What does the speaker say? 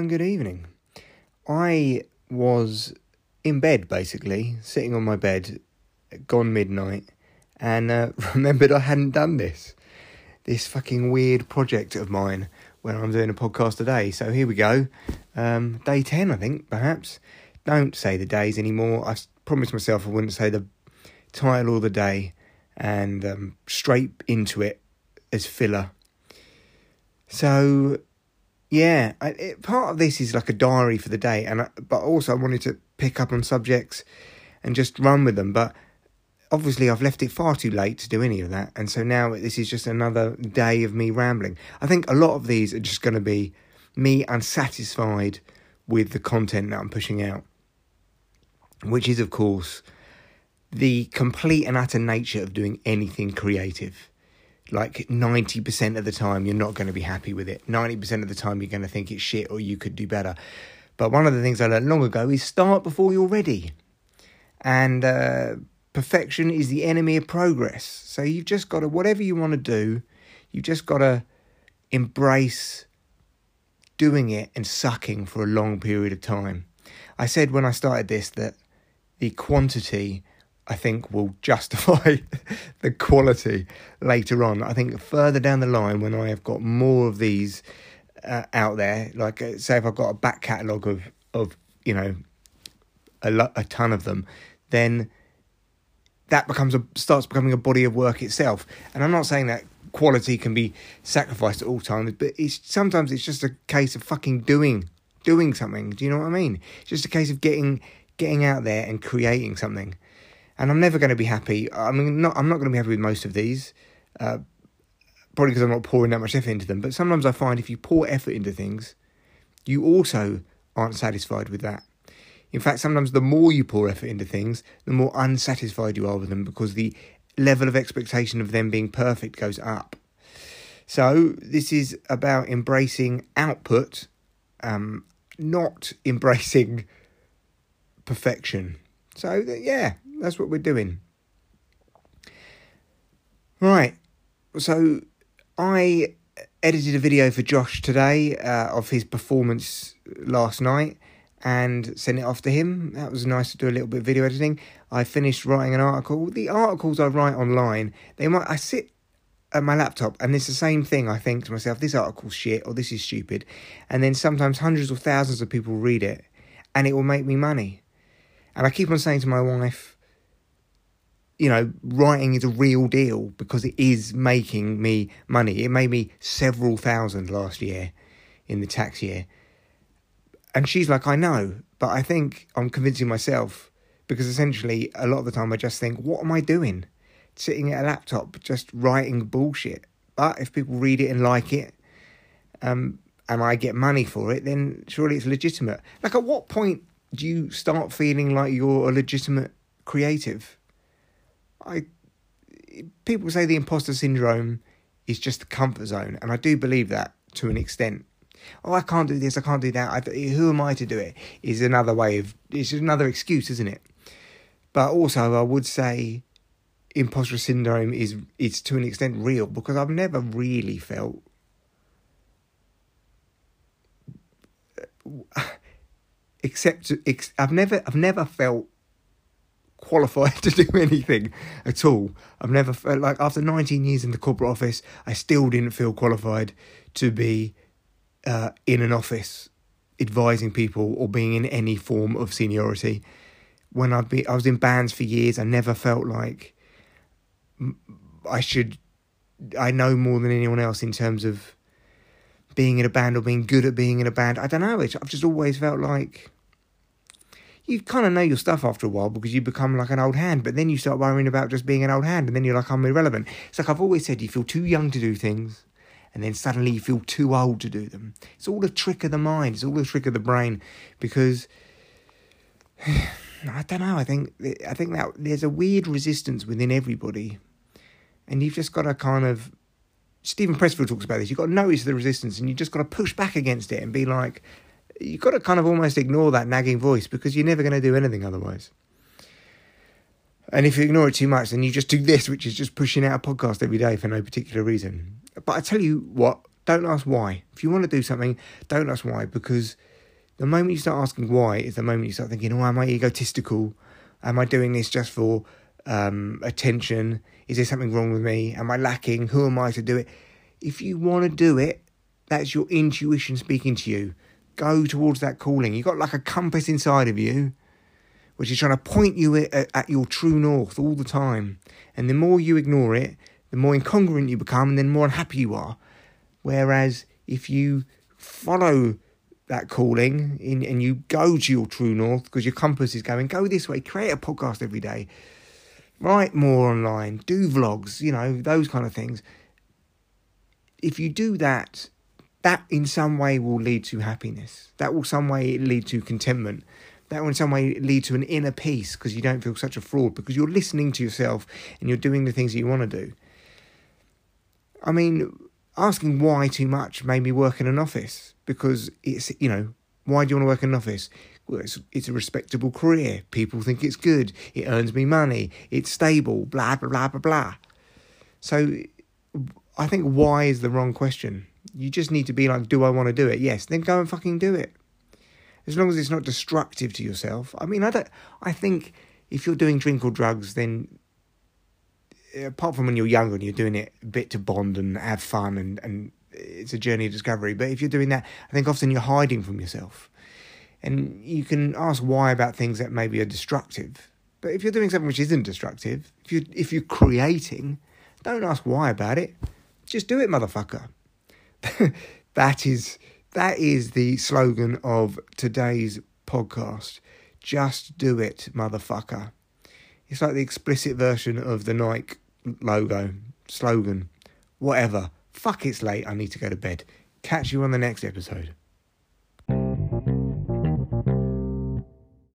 and good evening. I was in bed basically, sitting on my bed, gone midnight, and uh, remembered I hadn't done this. This fucking weird project of mine when I'm doing a podcast today. So here we go. Um, day 10, I think, perhaps. Don't say the days anymore. I promised myself I wouldn't say the title or the day and um, straight into it as filler. So yeah, I, it, part of this is like a diary for the day, and I, but also I wanted to pick up on subjects and just run with them. But obviously, I've left it far too late to do any of that, and so now this is just another day of me rambling. I think a lot of these are just going to be me unsatisfied with the content that I'm pushing out, which is, of course, the complete and utter nature of doing anything creative like 90% of the time you're not going to be happy with it. 90% of the time you're going to think it's shit or you could do better. But one of the things i learned long ago is start before you're ready. And uh, perfection is the enemy of progress. So you've just got to whatever you want to do you've just got to embrace doing it and sucking for a long period of time. I said when i started this that the quantity I think will justify the quality later on. I think further down the line, when I have got more of these uh, out there, like uh, say if I've got a back catalogue of of you know a, lo- a ton of them, then that becomes a starts becoming a body of work itself. And I'm not saying that quality can be sacrificed at all times, but it's sometimes it's just a case of fucking doing doing something. Do you know what I mean? It's just a case of getting getting out there and creating something and I'm never going to be happy. I mean, not I'm not going to be happy with most of these, uh, probably because I'm not pouring that much effort into them. But sometimes I find if you pour effort into things, you also aren't satisfied with that. In fact, sometimes the more you pour effort into things, the more unsatisfied you are with them because the level of expectation of them being perfect goes up. So this is about embracing output, um, not embracing perfection. So yeah, that's what we're doing. Right. So I edited a video for Josh today uh, of his performance last night and sent it off to him. That was nice to do a little bit of video editing. I finished writing an article. The articles I write online, they might I sit at my laptop and it's the same thing. I think to myself, this article's shit or this is stupid. And then sometimes hundreds or thousands of people read it and it will make me money. And I keep on saying to my wife, you know, writing is a real deal because it is making me money. It made me several thousand last year in the tax year. And she's like, I know, but I think I'm convincing myself because essentially a lot of the time I just think, what am I doing? Sitting at a laptop just writing bullshit. But if people read it and like it, um, and I get money for it, then surely it's legitimate. Like, at what point do you start feeling like you're a legitimate creative? I people say the imposter syndrome is just the comfort zone, and I do believe that to an extent. Oh, I can't do this, I can't do that. I, who am I to do it? Is another way of it's another excuse, isn't it? But also, I would say imposter syndrome is is to an extent real because I've never really felt uh, except I've never I've never felt qualified to do anything at all. I've never felt like after 19 years in the corporate office, I still didn't feel qualified to be uh, in an office advising people or being in any form of seniority. When I've been, I was in bands for years. I never felt like I should. I know more than anyone else in terms of being in a band or being good at being in a band. I don't know. I've just always felt like you kind of know your stuff after a while because you become like an old hand, but then you start worrying about just being an old hand, and then you're like, I'm irrelevant. It's like I've always said, you feel too young to do things, and then suddenly you feel too old to do them. It's all a trick of the mind, it's all a trick of the brain, because I don't know. I think I think that there's a weird resistance within everybody, and you've just got to kind of. Steven Pressfield talks about this. You've got to notice the resistance, and you just got to push back against it and be like, you've got to kind of almost ignore that nagging voice because you're never going to do anything otherwise. And if you ignore it too much, then you just do this, which is just pushing out a podcast every day for no particular reason. But I tell you what, don't ask why. If you want to do something, don't ask why because The moment you start asking why is the moment you start thinking, oh, am I egotistical? Am I doing this just for um, attention? Is there something wrong with me? Am I lacking? Who am I to do it? If you want to do it, that's your intuition speaking to you. Go towards that calling. You've got like a compass inside of you, which is trying to point you at, at your true north all the time. And the more you ignore it, the more incongruent you become, and then the more unhappy you are. Whereas if you follow that calling in, and you go to your true north because your compass is going, go this way, create a podcast every day, write more online, do vlogs, you know, those kind of things. If you do that, that in some way will lead to happiness. That will some way lead to contentment. That will in some way lead to an inner peace because you don't feel such a fraud because you're listening to yourself and you're doing the things that you want to do. I mean, asking why too much made me work in an office because it's, you know, why do you want to work in an office? Well, it's, it's a respectable career. People think it's good. It earns me money. It's stable, blah, blah, blah, blah, blah. So I think why is the wrong question. You just need to be like, do I want to do it? Yes, then go and fucking do it. As long as it's not destructive to yourself. I mean, I don't. I think if you're doing drink or drugs, then uh, apart from when you're younger and you're doing it a bit to bond and have fun and and it's a journey of discovery. But if you're doing that, I think often you're hiding from yourself, and you can ask why about things that maybe are destructive. But if you're doing something which isn't destructive, if you if you're creating, don't ask why about it. Just do it, motherfucker. that is that is the slogan of today's podcast. Just do it, motherfucker. It's like the explicit version of the Nike logo, slogan, whatever. Fuck it's late, I need to go to bed. Catch you on the next episode.